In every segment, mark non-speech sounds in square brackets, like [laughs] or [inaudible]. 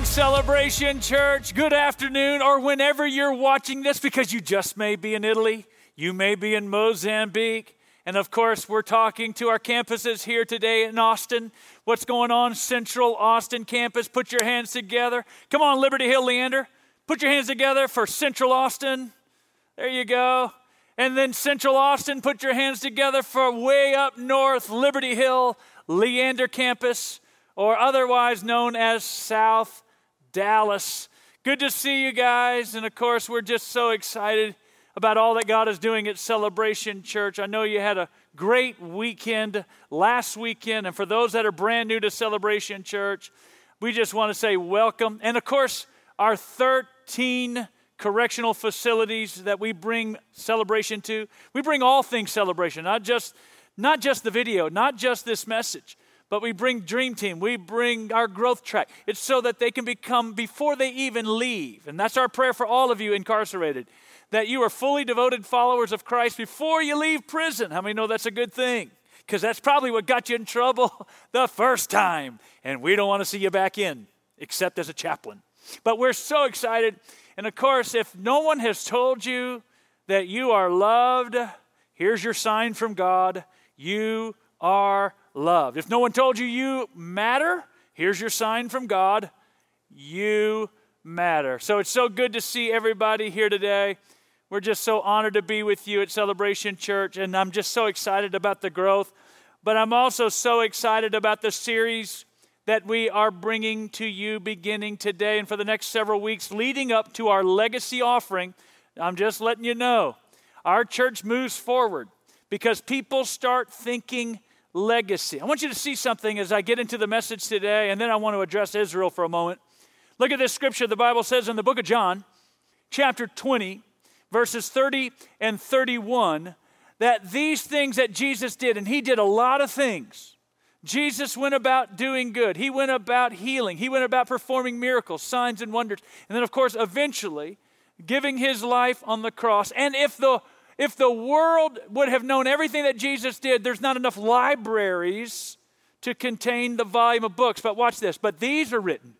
Morning, Celebration Church. Good afternoon, or whenever you're watching this, because you just may be in Italy, you may be in Mozambique. And of course, we're talking to our campuses here today in Austin. What's going on, Central Austin campus? Put your hands together. Come on, Liberty Hill, Leander. Put your hands together for Central Austin. There you go. And then Central Austin, put your hands together for way up north, Liberty Hill, Leander campus or otherwise known as South Dallas. Good to see you guys. And of course, we're just so excited about all that God is doing at Celebration Church. I know you had a great weekend last weekend. And for those that are brand new to Celebration Church, we just want to say welcome. And of course, our 13 correctional facilities that we bring celebration to. We bring all things celebration, not just not just the video, not just this message but we bring Dream Team, we bring our growth track. It's so that they can become before they even leave. And that's our prayer for all of you incarcerated that you are fully devoted followers of Christ before you leave prison. How many know that's a good thing? Because that's probably what got you in trouble [laughs] the first time. And we don't want to see you back in, except as a chaplain. But we're so excited. And of course, if no one has told you that you are loved, here's your sign from God you are loved. If no one told you you matter, here's your sign from God you matter. So it's so good to see everybody here today. We're just so honored to be with you at Celebration Church, and I'm just so excited about the growth. But I'm also so excited about the series that we are bringing to you beginning today and for the next several weeks leading up to our legacy offering. I'm just letting you know our church moves forward because people start thinking legacy. I want you to see something as I get into the message today, and then I want to address Israel for a moment. Look at this scripture the Bible says in the book of John, chapter 20, verses 30 and 31, that these things that Jesus did, and he did a lot of things. Jesus went about doing good. He went about healing. He went about performing miracles, signs, and wonders. And then, of course, eventually giving his life on the cross. And if the if the world would have known everything that Jesus did, there's not enough libraries to contain the volume of books. But watch this. But these are written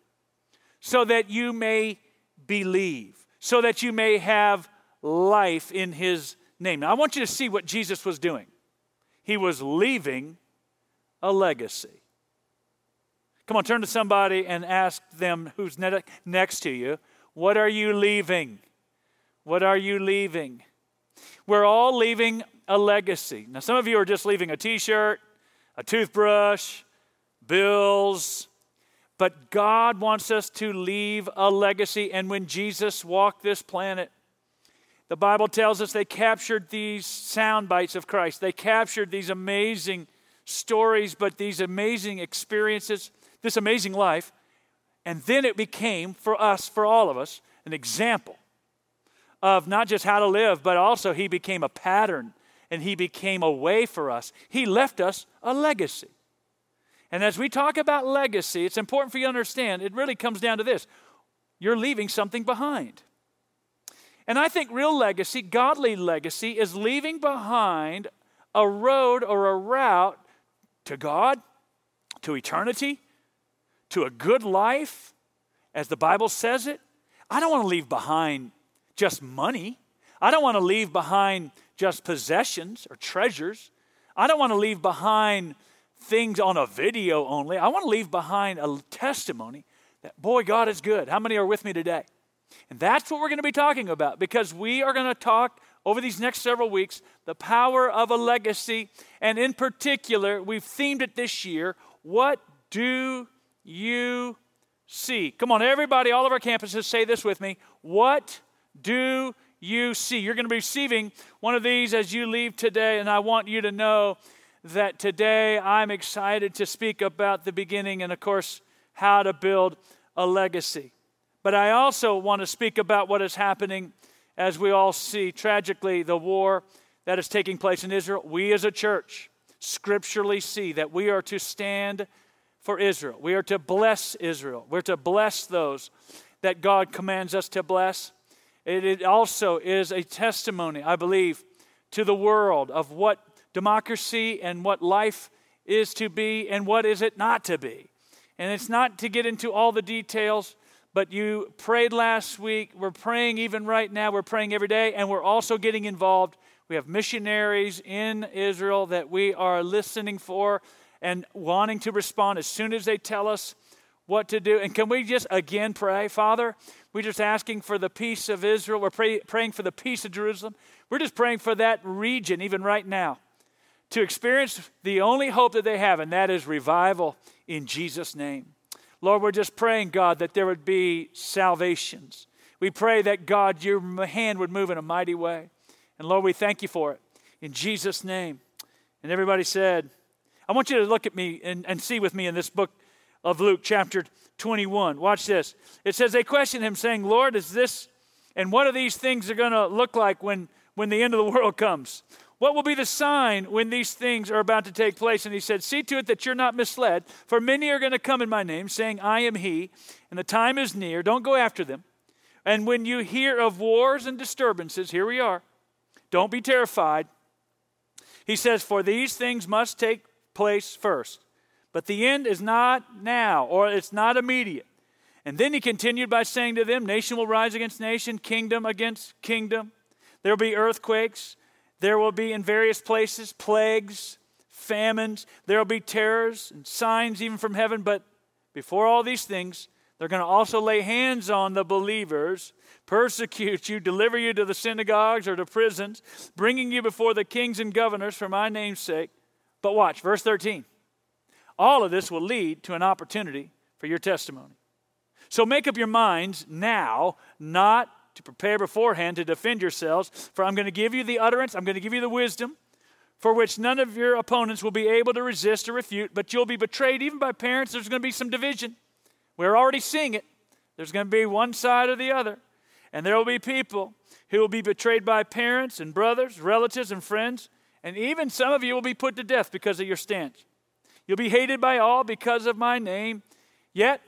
so that you may believe, so that you may have life in his name. Now, I want you to see what Jesus was doing. He was leaving a legacy. Come on, turn to somebody and ask them who's next to you, What are you leaving? What are you leaving? We're all leaving a legacy. Now, some of you are just leaving a t shirt, a toothbrush, bills, but God wants us to leave a legacy. And when Jesus walked this planet, the Bible tells us they captured these sound bites of Christ. They captured these amazing stories, but these amazing experiences, this amazing life. And then it became, for us, for all of us, an example of not just how to live, but also he became a pattern and he became a way for us. He left us a legacy. And as we talk about legacy, it's important for you to understand it really comes down to this you're leaving something behind. And I think real legacy, godly legacy, is leaving behind a road or a route to God, to eternity, to a good life, as the Bible says it. I don't want to leave behind just money. I don't want to leave behind just possessions or treasures. I don't want to leave behind things on a video only. I want to leave behind a testimony that, boy, God is good. How many are with me today? And that's what we're going to be talking about because we are going to talk over these next several weeks the power of a legacy. And in particular, we've themed it this year what do you see? Come on, everybody, all of our campuses, say this with me. What do you see? You're going to be receiving one of these as you leave today, and I want you to know that today I'm excited to speak about the beginning and, of course, how to build a legacy. But I also want to speak about what is happening as we all see tragically the war that is taking place in Israel. We as a church scripturally see that we are to stand for Israel. We are to bless Israel. We're to bless those that God commands us to bless. It also is a testimony, I believe, to the world of what democracy and what life is to be and what is it not to be. And it's not to get into all the details, but you prayed last week. We're praying even right now. We're praying every day, and we're also getting involved. We have missionaries in Israel that we are listening for and wanting to respond as soon as they tell us what to do. And can we just again pray, Father? We're just asking for the peace of Israel. We're pray, praying for the peace of Jerusalem. We're just praying for that region, even right now, to experience the only hope that they have, and that is revival in Jesus' name. Lord, we're just praying, God, that there would be salvations. We pray that, God, your hand would move in a mighty way. And Lord, we thank you for it in Jesus' name. And everybody said, I want you to look at me and, and see with me in this book of Luke, chapter 21. Watch this. It says, They questioned him, saying, Lord, is this, and what are these things are going to look like when, when the end of the [laughs] world comes? What will be the sign when these things are about to take place? And he said, See to it that you're not misled, for many are going to come in my name, saying, I am he, and the time is near. Don't go after them. And when you hear of wars and disturbances, here we are, don't be terrified. He says, For these things must take place first. But the end is not now, or it's not immediate. And then he continued by saying to them, Nation will rise against nation, kingdom against kingdom. There will be earthquakes there will be in various places plagues, famines. There will be terrors and signs even from heaven. But before all these things, they're going to also lay hands on the believers, persecute you, deliver you to the synagogues or to prisons, bringing you before the kings and governors for my name's sake. But watch, verse 13. All of this will lead to an opportunity for your testimony. So make up your minds now not to prepare beforehand to defend yourselves. For I'm going to give you the utterance, I'm going to give you the wisdom, for which none of your opponents will be able to resist or refute, but you'll be betrayed even by parents. There's going to be some division. We're already seeing it. There's going to be one side or the other. And there will be people who will be betrayed by parents and brothers, relatives, and friends. And even some of you will be put to death because of your stance. You'll be hated by all because of my name. Yet,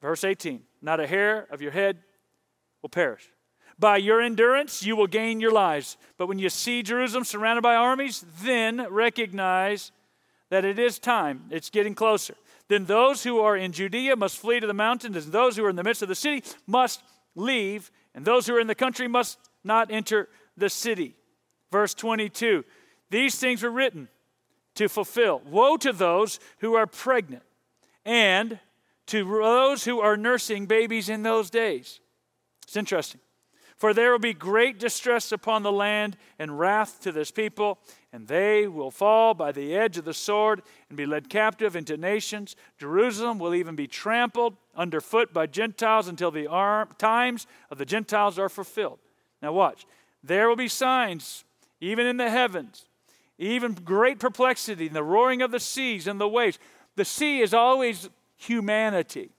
verse 18, not a hair of your head will perish. By your endurance, you will gain your lives. But when you see Jerusalem surrounded by armies, then recognize that it is time. It's getting closer. Then those who are in Judea must flee to the mountains, and those who are in the midst of the city must leave, and those who are in the country must not enter the city. Verse 22 These things were written to fulfill. Woe to those who are pregnant and to those who are nursing babies in those days. It's interesting. For there will be great distress upon the land and wrath to this people, and they will fall by the edge of the sword and be led captive into nations. Jerusalem will even be trampled underfoot by Gentiles until the arm, times of the Gentiles are fulfilled. Now, watch. There will be signs, even in the heavens, even great perplexity, and the roaring of the seas and the waves. The sea is always humanity.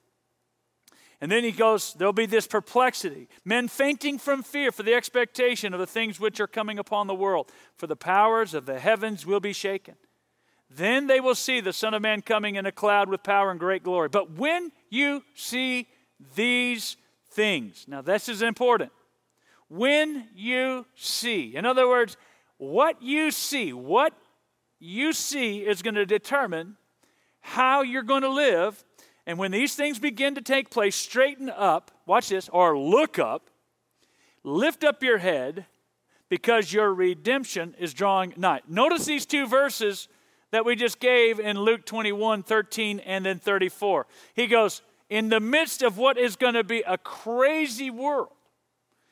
And then he goes, There'll be this perplexity, men fainting from fear for the expectation of the things which are coming upon the world, for the powers of the heavens will be shaken. Then they will see the Son of Man coming in a cloud with power and great glory. But when you see these things, now this is important. When you see, in other words, what you see, what you see is going to determine how you're going to live and when these things begin to take place, straighten up, watch this, or look up, lift up your head, because your redemption is drawing nigh. Notice these two verses that we just gave in Luke 21 13 and then 34. He goes, In the midst of what is going to be a crazy world,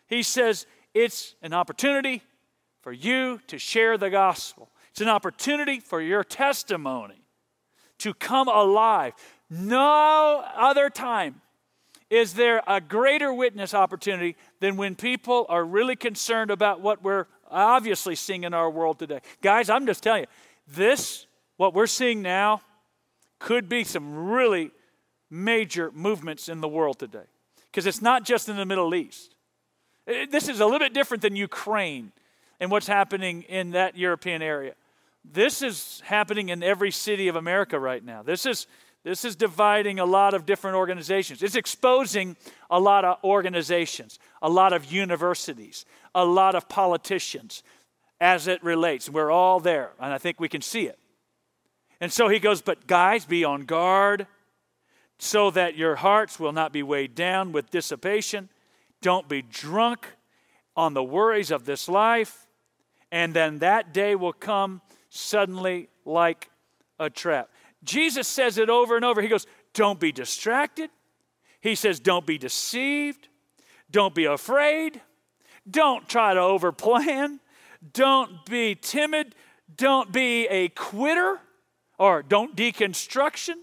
he says, It's an opportunity for you to share the gospel. It's an opportunity for your testimony to come alive. No other time is there a greater witness opportunity than when people are really concerned about what we're obviously seeing in our world today. Guys, I'm just telling you, this, what we're seeing now, could be some really major movements in the world today. Because it's not just in the Middle East. Eh, this is a little bit different than Ukraine and what's happening in that European area. This is happening in every city of America right now. This is this is dividing a lot of different organizations. It's exposing a lot of organizations, a lot of universities, a lot of politicians as it relates. We're all there, and I think we can see it. And so he goes, But guys, be on guard. so that your hearts will not be weighed down with dissipation. Don't be drunk on the worries of this life. And then that day will come suddenly like a trap. Jesus says it over and over. He goes, Don't be distracted. He says, Don't be deceived. Don't be afraid. Don't try to overplan. Don't be timid. Don't be a quitter or don't deconstruction.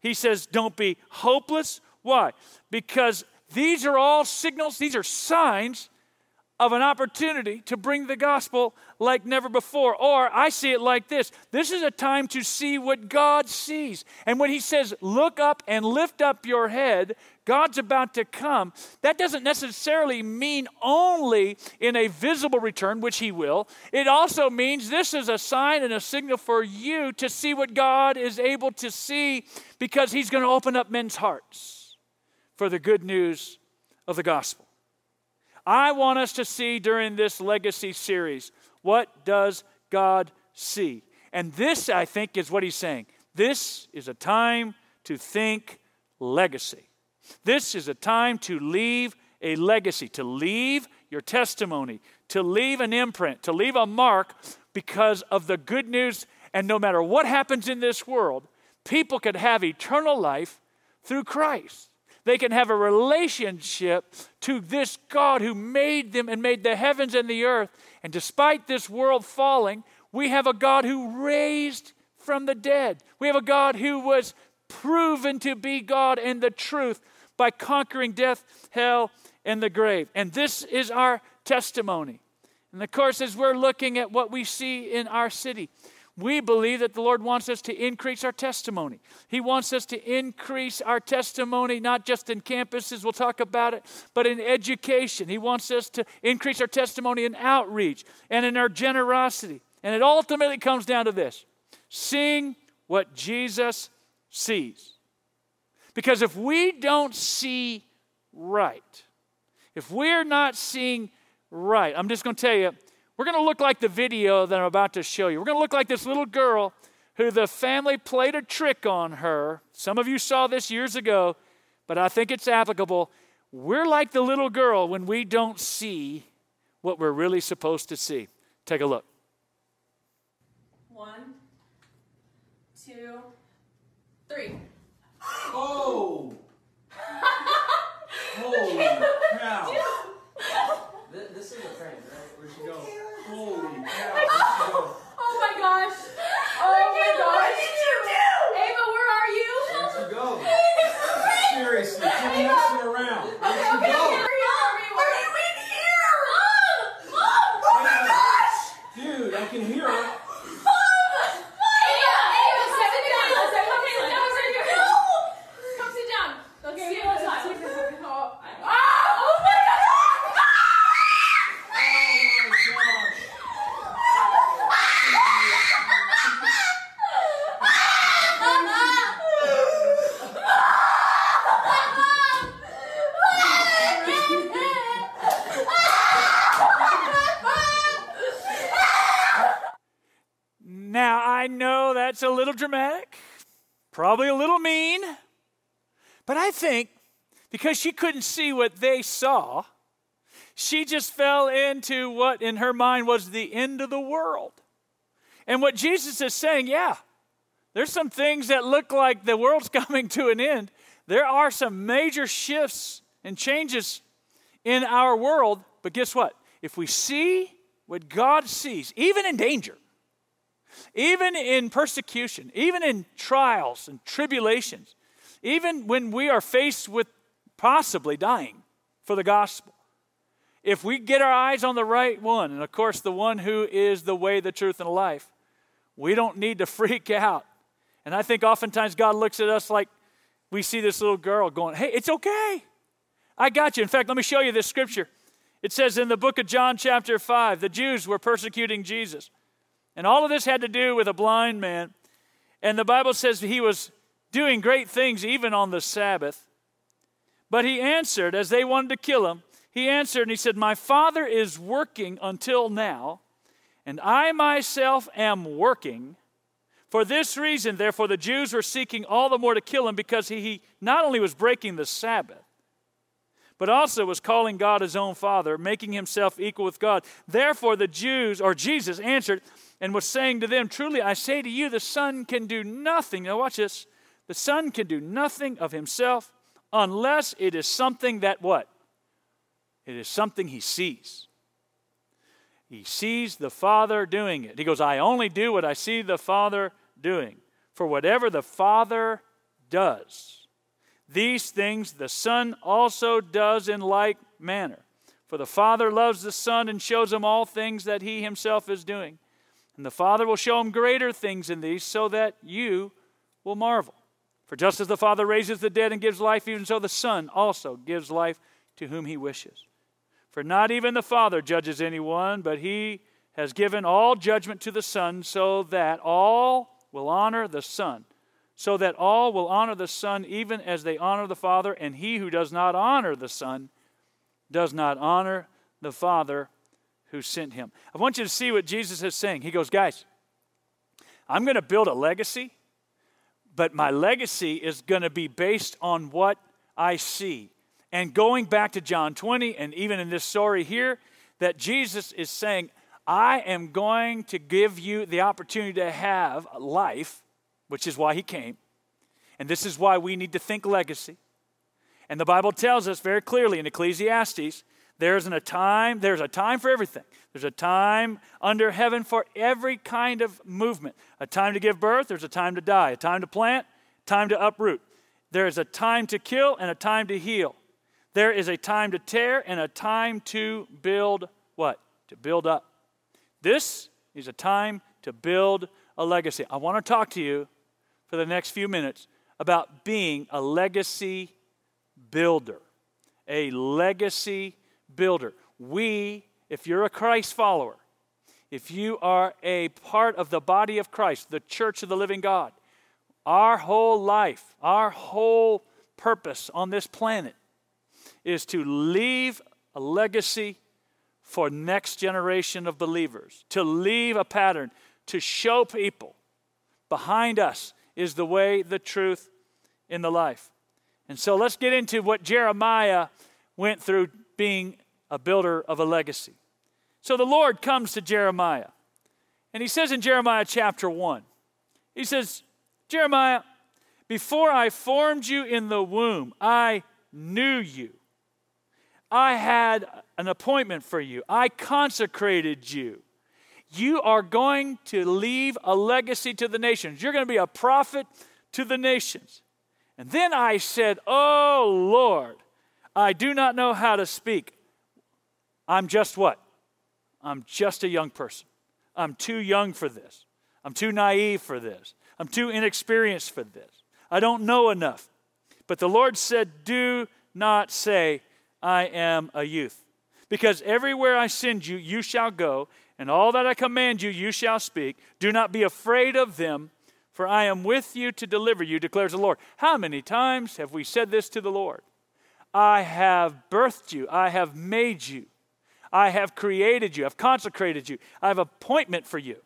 He says, Don't be hopeless. Why? Because these are all signals, these are signs of an opportunity to bring the gospel like never before. Or I see it like this this is a time to see what God sees. And when He says, look up and lift up your head, God's about to come, that doesn't necessarily mean only in a visible return, which He will. It also means this is a sign and a signal for you to see what God is able to see because He's going to open up men's hearts for the good news of the gospel. I want us to see during this legacy series what does God see? And this, I think, is what he's saying. This is a time to think legacy. This is a time to leave a legacy, to leave your testimony, to leave an imprint, to leave a mark because of the good news. And no matter what happens in this world, people could have eternal life through Christ. They can have a relationship to this God who made them and made the heavens and the earth. And despite this world falling, we have a God who raised from the dead. We have a God who was proven to be God and the truth by conquering death, hell, and the grave. And this is our testimony. And of course, as we're looking at what we see in our city, we believe that the Lord wants us to increase our testimony. He wants us to increase our testimony, not just in campuses, we'll talk about it, but in education. He wants us to increase our testimony in outreach and in our generosity. And it ultimately comes down to this seeing what Jesus sees. Because if we don't see right, if we're not seeing right, I'm just going to tell you, we're going to look like the video that I'm about to show you. We're going to look like this little girl who the family played a trick on her. Some of you saw this years ago, but I think it's applicable. We're like the little girl when we don't see what we're really supposed to see. Take a look. One, two, three. Oh! Holy cow! This is a prank, right? Where'd she go? Holy cow! Where'd she go? Oh my gosh. Oh my gosh. What did you do? Ava, where are you? Where'd she go? Seriously, quit messing around. Where'd Okay, she okay, go? okay. Are you in here? Mom! Mom! Oh my gosh! Dude, I can hear her. Ava, Ava, sit down. Come sit down right here. Come sit down. Let's see it this time. Ah! Oh my gosh! Oh my gosh! Now, I know that's a little dramatic, probably a little mean, but I think because she couldn't see what they saw, she just fell into what in her mind was the end of the world. And what Jesus is saying, yeah, there's some things that look like the world's [laughs] coming to an end. There are some major shifts and changes in our world, but guess what? If we see what God sees, even in danger, even in persecution, even in trials and tribulations, even when we are faced with possibly dying for the gospel, if we get our eyes on the right one, and of course, the one who is the way, the truth, and the life, we don't need to [laughs] freak out. And I think oftentimes God looks at us like we see this little girl going, Hey, it's okay. I got you. In fact, let me show you this scripture. It says in the book of John, chapter 5, the Jews were persecuting Jesus. And all of this had to do with a blind man. And the Bible says he was doing great things even on the Sabbath. But he answered, as they wanted to kill him, he answered and he said, My Father is working until now, and I myself am working For this reason, therefore, the Jews were seeking all the more to kill him because he, not only was breaking the Sabbath, but also was calling God his own Father, making himself equal with God. Therefore, the Jews, or Jesus, answered and was saying to them, Truly, I say to you, the Son can do nothing. Now, watch this. The Son can do nothing of himself unless it is something that what? It is something he sees. He sees the Father doing it. He goes, I only do what I see the Father doing. For whatever the Father does, these things the Son also does in like manner. For the Father loves the Son and shows him all things that he himself is doing. And the Father will show him greater things in these so that you will marvel. For just as the Father raises the dead and gives life, even so the Son also gives life to whom he wishes. For not even the Father judges anyone, but he has given all judgment to the Son, so that all will honor the Son. So that all will honor the Son even as they honor the Father, and he who does not honor the Son does not honor the Father who sent him. I want you to see what Jesus is saying. He goes, Guys, I'm going to build a legacy but my legacy is going to be based on what I see. And going back to John 20, and even in this story here, that Jesus is saying, I am going to give you the opportunity to have life, which is why he came. And this is why we need to think legacy. And the Bible tells us very clearly in Ecclesiastes there's a time, there's a time for everything. There's a time under heaven for every kind of movement. A time to give birth, there's a time to die, a time to plant, time to uproot. There is a time to kill and a time to heal. There is a time to tear and a time to build what? To build up. This is a time to build a legacy. I want to talk to you for the next few minutes about being a legacy builder. A legacy builder. We, if you're a Christ follower, if you are a part of the body of Christ, the church of the living God, our whole life, our whole purpose on this planet is to leave a legacy for next generation of believers, to leave a pattern, to show people behind us is the way, the truth, in the life. And so let's get into what Jeremiah went through being a builder of a legacy. So the Lord comes to Jeremiah, and he says in Jeremiah chapter 1, he says, Jeremiah, before I formed you in the womb, I knew you. I had an appointment for you. I consecrated you. You are going to leave a legacy to the nations. You're going to be a prophet to the nations. And then I said, Oh Lord, I do not know how to speak. I'm just what? I'm just a young person. I'm too young for this. I'm too naive for this. I'm too inexperienced for this. I don't know enough. But the Lord said, Do not say, I am a youth. Because everywhere I send you, you shall go, and all that I command you, you shall speak. Do not be afraid of them, for I am with you to deliver you, declares the Lord. How many times have we said this to the Lord? I have birthed you, I have made you. I have created you, I've consecrated you, I have appointment for you.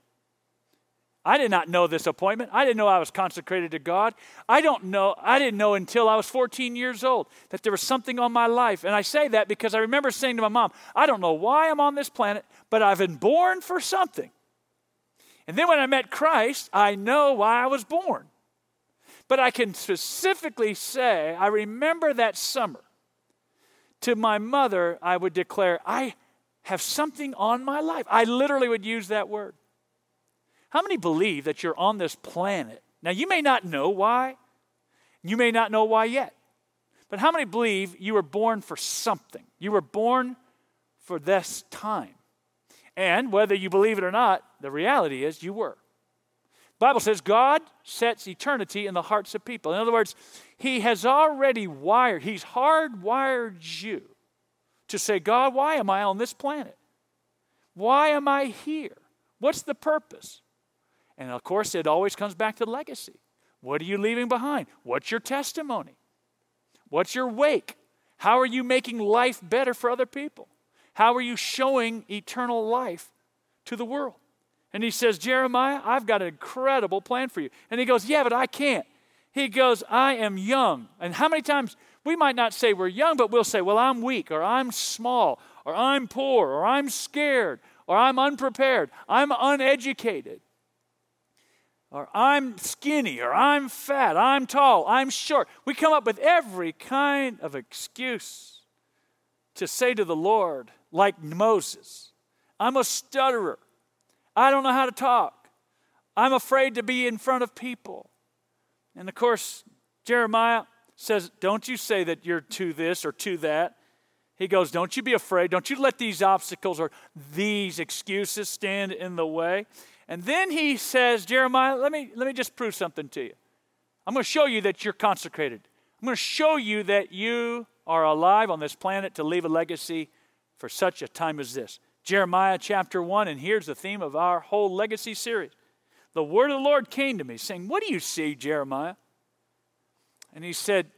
I did not know this appointment. I didn't know I was consecrated to God. I don't know, I didn't know until I was 14 years old that there was something on my life. And I say that because I remember saying to my mom, I don't know why I'm on this planet, but I've been born for something. And then when I met Christ, I know why I was born. But I can specifically say, I remember that summer. To my mother, I would declare, I have something on my life. I literally would use that word. How many believe that you're on this planet? Now, you may not know why, you may not know why yet, but how many believe you were born for something? You were born for this time. And whether you believe it or not, the reality is you were. Bible says God sets eternity in the hearts of people. In other words, He has already wired, He's hardwired you to say, God, why am I on this planet? Why am I here? What's the purpose? And of course, it always comes back to legacy. What are you leaving behind? What's your testimony? What's your wake? How are you making life better for other people? How are you showing eternal life to the world? And he says, Jeremiah, I've got an incredible plan for you. And he goes, Yeah, but I can't. He goes, I am young. And how many times we might not say we're young, but we'll say, Well, I'm weak, or I'm small, or I'm poor, or I'm scared, or I'm unprepared, I'm uneducated, or I'm skinny, or I'm fat, I'm tall, I'm short. We come up with every kind of excuse to say to the Lord, like Moses, I'm a stutterer. I don't know how to talk. I'm afraid to be in front of people. And of course, Jeremiah says, Don't you say that you're to this or to that. He goes, Don't you be afraid. Don't you let these obstacles or these excuses stand in the way. And then he says, Jeremiah, let me, let me just prove something to you. I'm going to show you that you're consecrated. I'm going to show you that you are alive on this planet to leave a legacy for such a time as this. Jeremiah chapter 1, and here's the theme of our whole legacy series. The word of the Lord came to me, saying, What do you see, Jeremiah? And he said,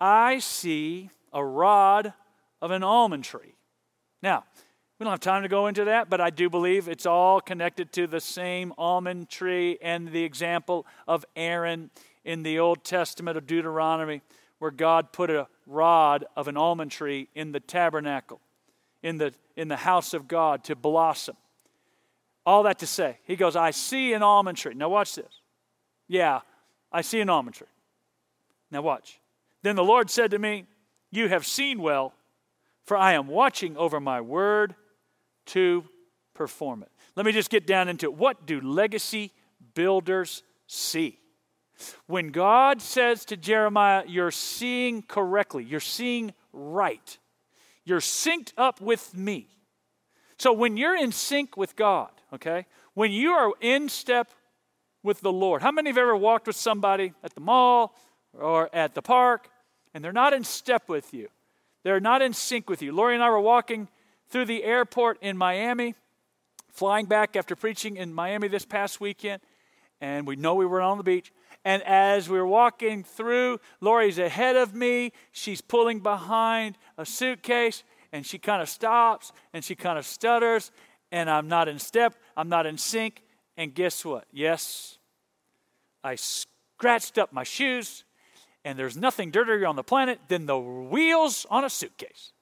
I see a rod of an almond tree. Now, we don't have time to go into that, but I do believe it's all connected to the same almond tree and the example of Aaron in the Old Testament of Deuteronomy, where God put a rod of an almond tree in the tabernacle in the, in the house of God to blossom. All that to say, he goes, I see an almond tree. Now, watch this. Yeah, I see an almond tree. Now, watch. Then the Lord said to me, You have seen well, for I am watching over my word to perform it. Let me just get down into it. What do legacy builders see? When God says to Jeremiah, You're seeing correctly, you're seeing right. You're synced up with me. So when you're in sync with God, okay, when you are in step with the Lord, how many have ever walked with somebody at the mall or at the park and they're not in step with you? They're not in sync with you. Lori and I were walking through the airport in Miami, flying back after preaching in Miami this past weekend, and we know we were on the beach. And as we were walking through, Lori's ahead of me. She's pulling behind a suitcase, and she kind of stops and she kind of stutters, and I'm not in step, I'm not in sync. And guess what? Yes, I scratched up my shoes, and there's nothing dirtier on the planet than the wheels on a suitcase.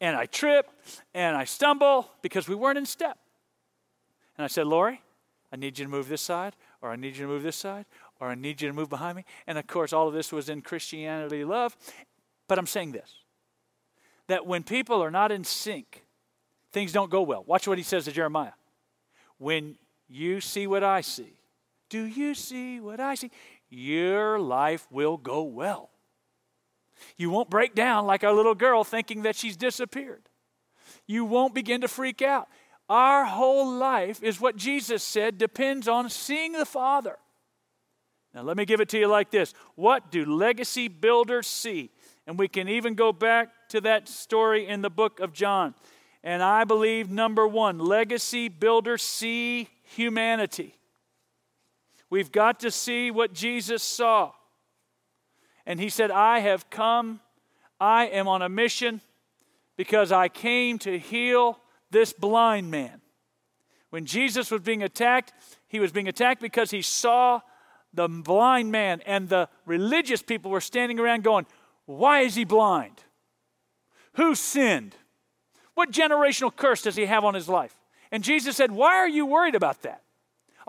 And I trip and I stumble because we weren't in step. And I said, Lori, I need you to move this side, or I need you to move this side, or I need you to move behind me. And of course, all of this was in Christianity love. But I'm saying this that when people are not in sync, things don't go well. Watch what he says to Jeremiah. When you see what I see, do you see what I see? Your life will go well. You won't break down like a little girl thinking that she's disappeared. You won't begin to freak out. Our whole life is what Jesus said depends on seeing the Father. Now, let me give it to you like this What do legacy builders see? And we can even go back to that story in the book of John. And I believe, number one, legacy builders see humanity. We've got to see what Jesus saw. And he said, I have come, I am on a mission because I came to heal this blind man. When Jesus was being attacked, he was being attacked because he saw the blind man and the religious people were standing around going, Why is he blind? Who sinned? What generational curse does he have on his life? And Jesus said, Why are you worried about that?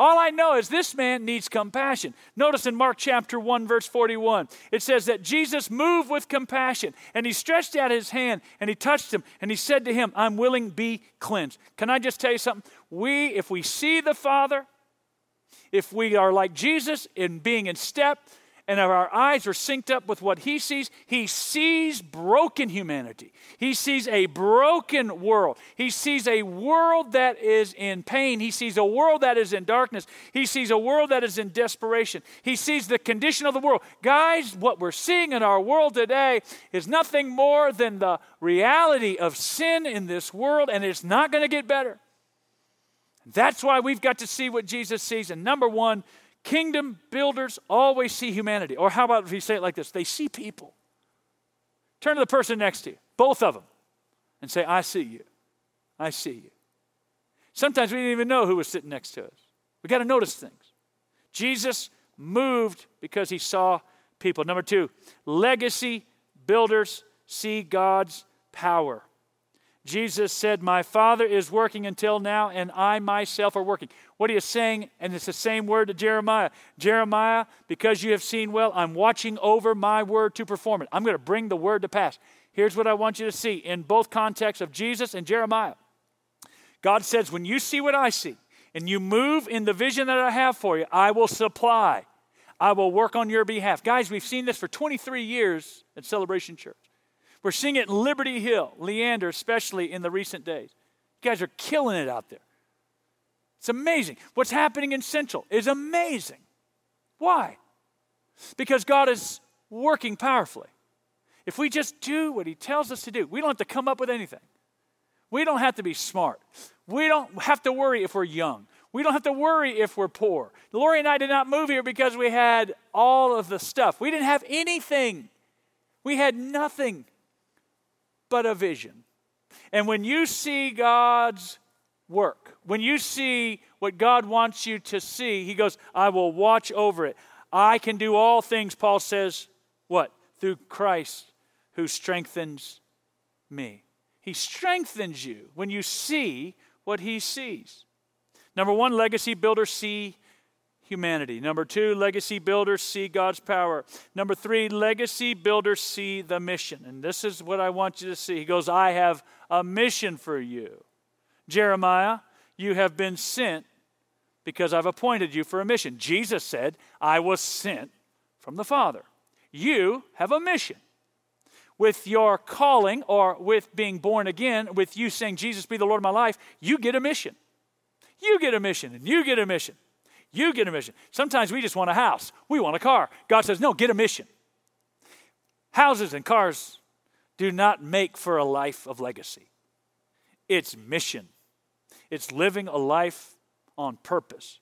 All I know is this man needs compassion. Notice in Mark chapter 1, verse 41, it says that Jesus moved with compassion and he stretched out his hand and he touched him and he said to him, I'm willing, be cleansed. Can I just tell you something? We, if we see the Father, if we are like Jesus in being in step and if our eyes are synced up with what he sees, he sees broken humanity. He sees a broken world. He sees a world that is in pain. He sees a world that is in darkness. He sees a world that is in desperation. He sees the condition of the world. Guys, what we're seeing in our world today is nothing more than the reality of sin in this world, and it's not going to get better. That's why we've got to see what Jesus sees. And number one, kingdom builders always see humanity. Or how about if you say it like this? They see people. Turn to the person next to you, both of them, and say, I see you. I see you. Sometimes we didn't even know who was sitting next to us. We got to notice things. Jesus moved because he saw people. Number two, legacy builders see God's power. Jesus said, My Father is working until now, and I myself are working. What are you saying? And it's the same word to Jeremiah. Jeremiah, because you have seen well, I'm watching over my word to perform it. I'm going to bring the word to pass. Here's what I want you to see in both contexts of Jesus and Jeremiah. God says, When you see what I see, and you move in the vision that I have for you, I will supply. I will work on your behalf. Guys, we've seen this for 23 years at Celebration Church. We're seeing it in Liberty Hill, Leander, especially in the recent days. You guys are killing it out there. It's amazing. What's happening in Central is amazing. Why? Because God is working powerfully. If we just do what He tells us to do, we don't have to come up with anything. We don't have to be smart. We don't have to worry if we're young. We don't have to worry if we're poor. Lori and I did not move here because we had all of the stuff. We didn't have anything. We had nothing but a vision. And when you see God's work, when you see what God wants you to see, He goes, I will watch over it. I can do all things, Paul says, what? Through Christ who strengthens me. He strengthens you when you see what He sees. Number one, legacy builders see humanity. Number two, legacy builders see God's power. Number three, legacy builders see the mission. And this is what I want you to see. He goes, I have a mission for you. Jeremiah, you have been sent because I've appointed you for a mission. Jesus said, I was sent from the Father. You have a mission. With your calling or with being born again, with you saying, Jesus be the Lord of my life, you get a mission. You get a mission, and you get a mission. You get a mission. Sometimes we just want a house, we want a car. God says, no, get a mission. Houses and cars do not make for a life of legacy, it's mission, it's living a life on purpose.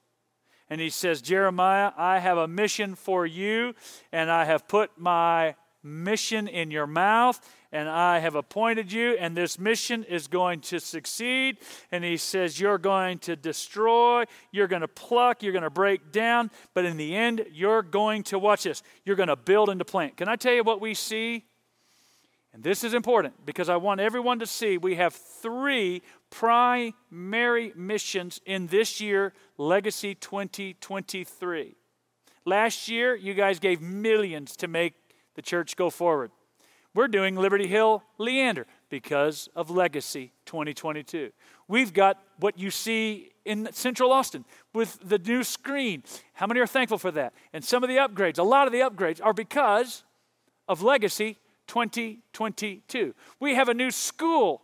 And he says, Jeremiah, I have a mission for you, and I have put my mission in your mouth, and I have appointed you, and this mission is going to succeed. And he says, You're going to destroy, you're going to pluck, you're going to break down, but in the end, you're going to watch this. You're going to build and to plant. Can I tell you what we see? And this is important because I want everyone to see we have three primary missions in this year, Legacy 2023. Last year, you guys gave millions to make the church go forward. We're doing Liberty Hill Leander because of Legacy 2022. We've got what you see in Central Austin with the new screen. How many are thankful for that? And some of the upgrades, a lot of the upgrades are because of Legacy 2022. We have a new school,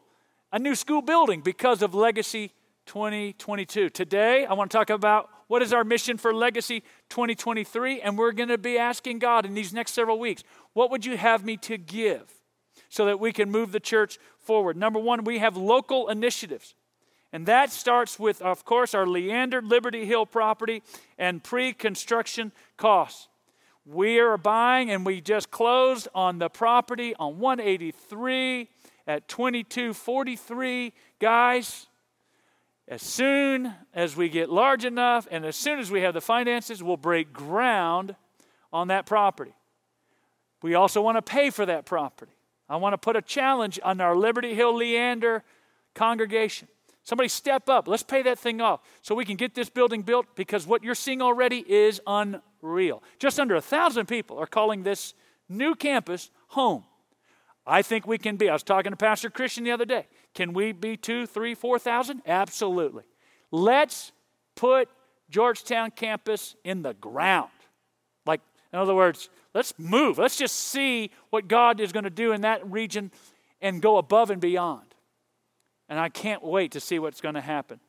a new school building because of Legacy 2022. Today, I want to talk about what is our mission for Legacy 2023, and we're going to be asking God in these next several weeks, what would you have me to give so that we can move the church forward? Number one, we have local initiatives. And that starts with, of course, our Leander Liberty Hill property and pre construction costs. We are buying and we just closed on the property on 183 at 2243. Guys, as soon as we get large enough and as soon as we have the finances, we'll break ground on that property. We also want to pay for that property. I want to put a challenge on our Liberty Hill Leander congregation. Somebody step up. Let's pay that thing off so we can get this building built because what you're seeing already is unreal. Just under a thousand people are calling this new campus home. I think we can be. I was talking to Pastor Christian the other day. Can we be two, three, four thousand? Absolutely. Let's put Georgetown campus in the ground. Like, in other words, let's move. Let's just see what God is going to do in that region and go above and beyond. And I can't wait to see what's going to happen.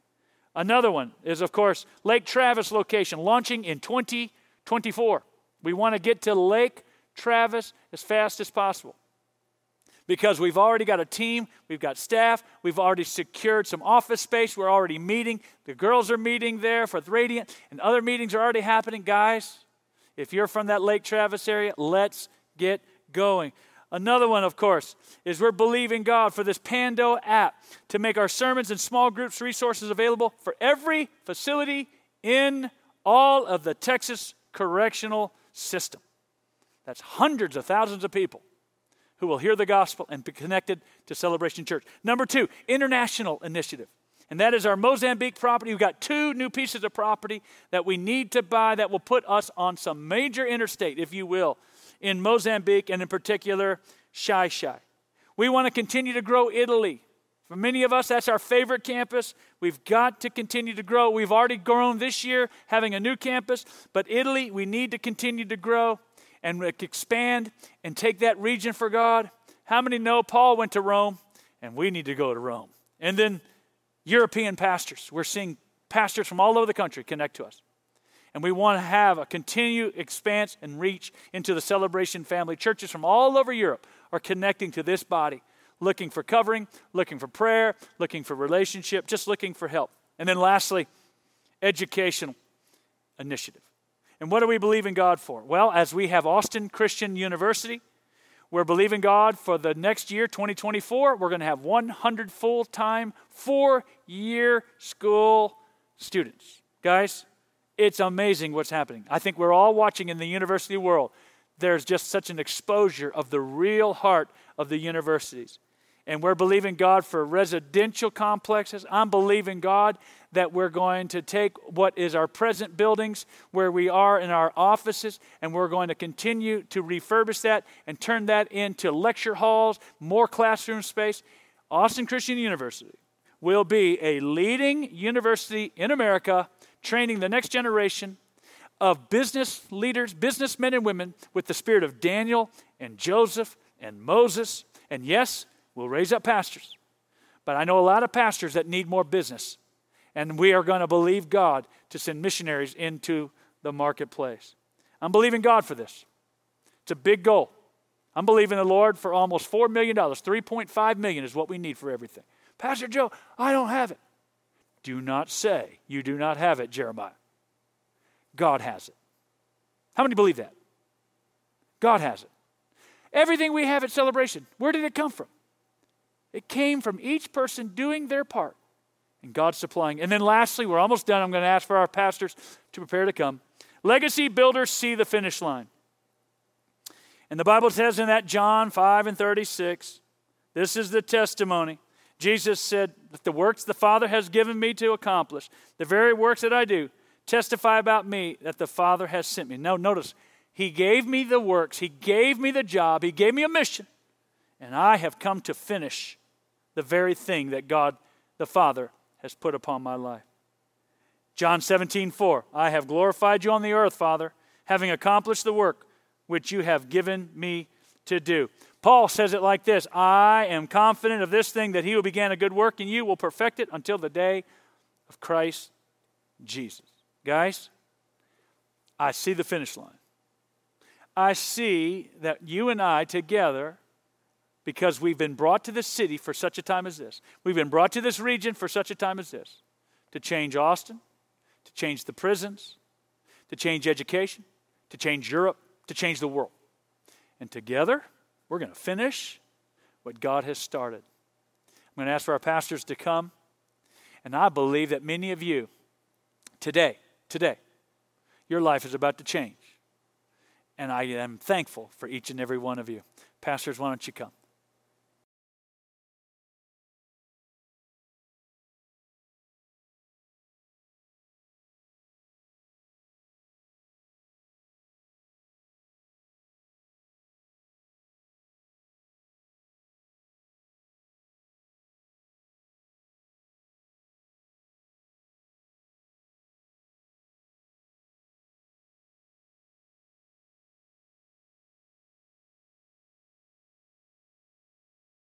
Another one is, of course, Lake Travis location launching in 2024. We want to get to Lake Travis as fast as possible because we've already got a team, we've got staff, we've already secured some office space, we're already meeting. The girls are meeting there for Radiant, and other meetings are already happening. Guys, if you're from that Lake Travis area, let's get going. Another one, of course, is we're believing God for this Pando app to make our sermons and small groups resources available for every facility in all of the Texas correctional system. That's hundreds of thousands of people who will hear the gospel and be connected to Celebration Church. Number two, international initiative. And that is our Mozambique property. We've got two new pieces of property that we need to buy that will put us on some major interstate, if you will, in Mozambique and in particular, Xai-Xai. We want to continue to grow Italy. For many of us, that's our favorite campus. We've got to continue to grow. We've already grown this year having a new campus, but Italy, we need to continue to grow and expand and take that region for God. How many know Paul went to Rome and we need to go to Rome? And then European pastors. We're seeing pastors from all over the country connect to us. And we want to have a continued expanse and reach into the celebration family. Churches from all over Europe are connecting to this body looking for covering, looking for prayer, looking for relationship, just looking for help. And then lastly, educational initiative. And what do we believe in God for? Well, as we have Austin Christian University, we're believing God for the next year, 2024, we're going to have 100 full time, four year school students. Guys, it's amazing what's happening. I think we're all watching in the university world. There's just such an exposure of the real heart of the universities and we're believing God for residential complexes. I'm believing God that we're going to take what is our present buildings, where we are in our offices, and we're going to continue to refurbish that and turn that into lecture halls, more classroom space. Austin Christian University will be a leading university in America training the next generation of business leaders, businessmen and women with the spirit of Daniel and Joseph and Moses. And yes, We'll raise up pastors. But I know a lot of pastors that need more business. And we are going to believe God to send missionaries into the marketplace. I'm believing God for this. It's a big goal. I'm believing the Lord for almost $4 million. 3.5 million is what we need for everything. Pastor Joe, I don't have it. Do not say you do not have it, Jeremiah. God has it. How many believe that? God has it. Everything we have at celebration, where did it come from? It came from each person doing their part and God supplying. And then lastly, we're almost done. I'm going to ask for our pastors to prepare to come. Legacy builders see the finish line. And the Bible says in that John 5 and 36, this is the testimony. Jesus said that the works the Father has given me to accomplish, the very works that I do, testify about me that the Father has sent me. Now, notice, He gave me the works, He gave me the job, He gave me a mission, and I have come to finish the very thing that God the Father has put upon my life. John 17, 4. I have glorified you on the earth, Father, having accomplished the work which you have given me to do. Paul says it like this I am confident of this thing that he who began a good work in you will perfect it until the day of Christ Jesus. Guys, I see the finish line. I see that you and I together because we've been brought to this city for such a time as this. We've been brought to this region for such a time as this to change Austin, to change the prisons, to change education, to change Europe, to change the world. And together, we're going to finish what God has started. I'm going to ask for our pastors to come. And I believe that many of you today, today, your life is about to change. And I am thankful for each and every one of you. Pastors, why don't you come?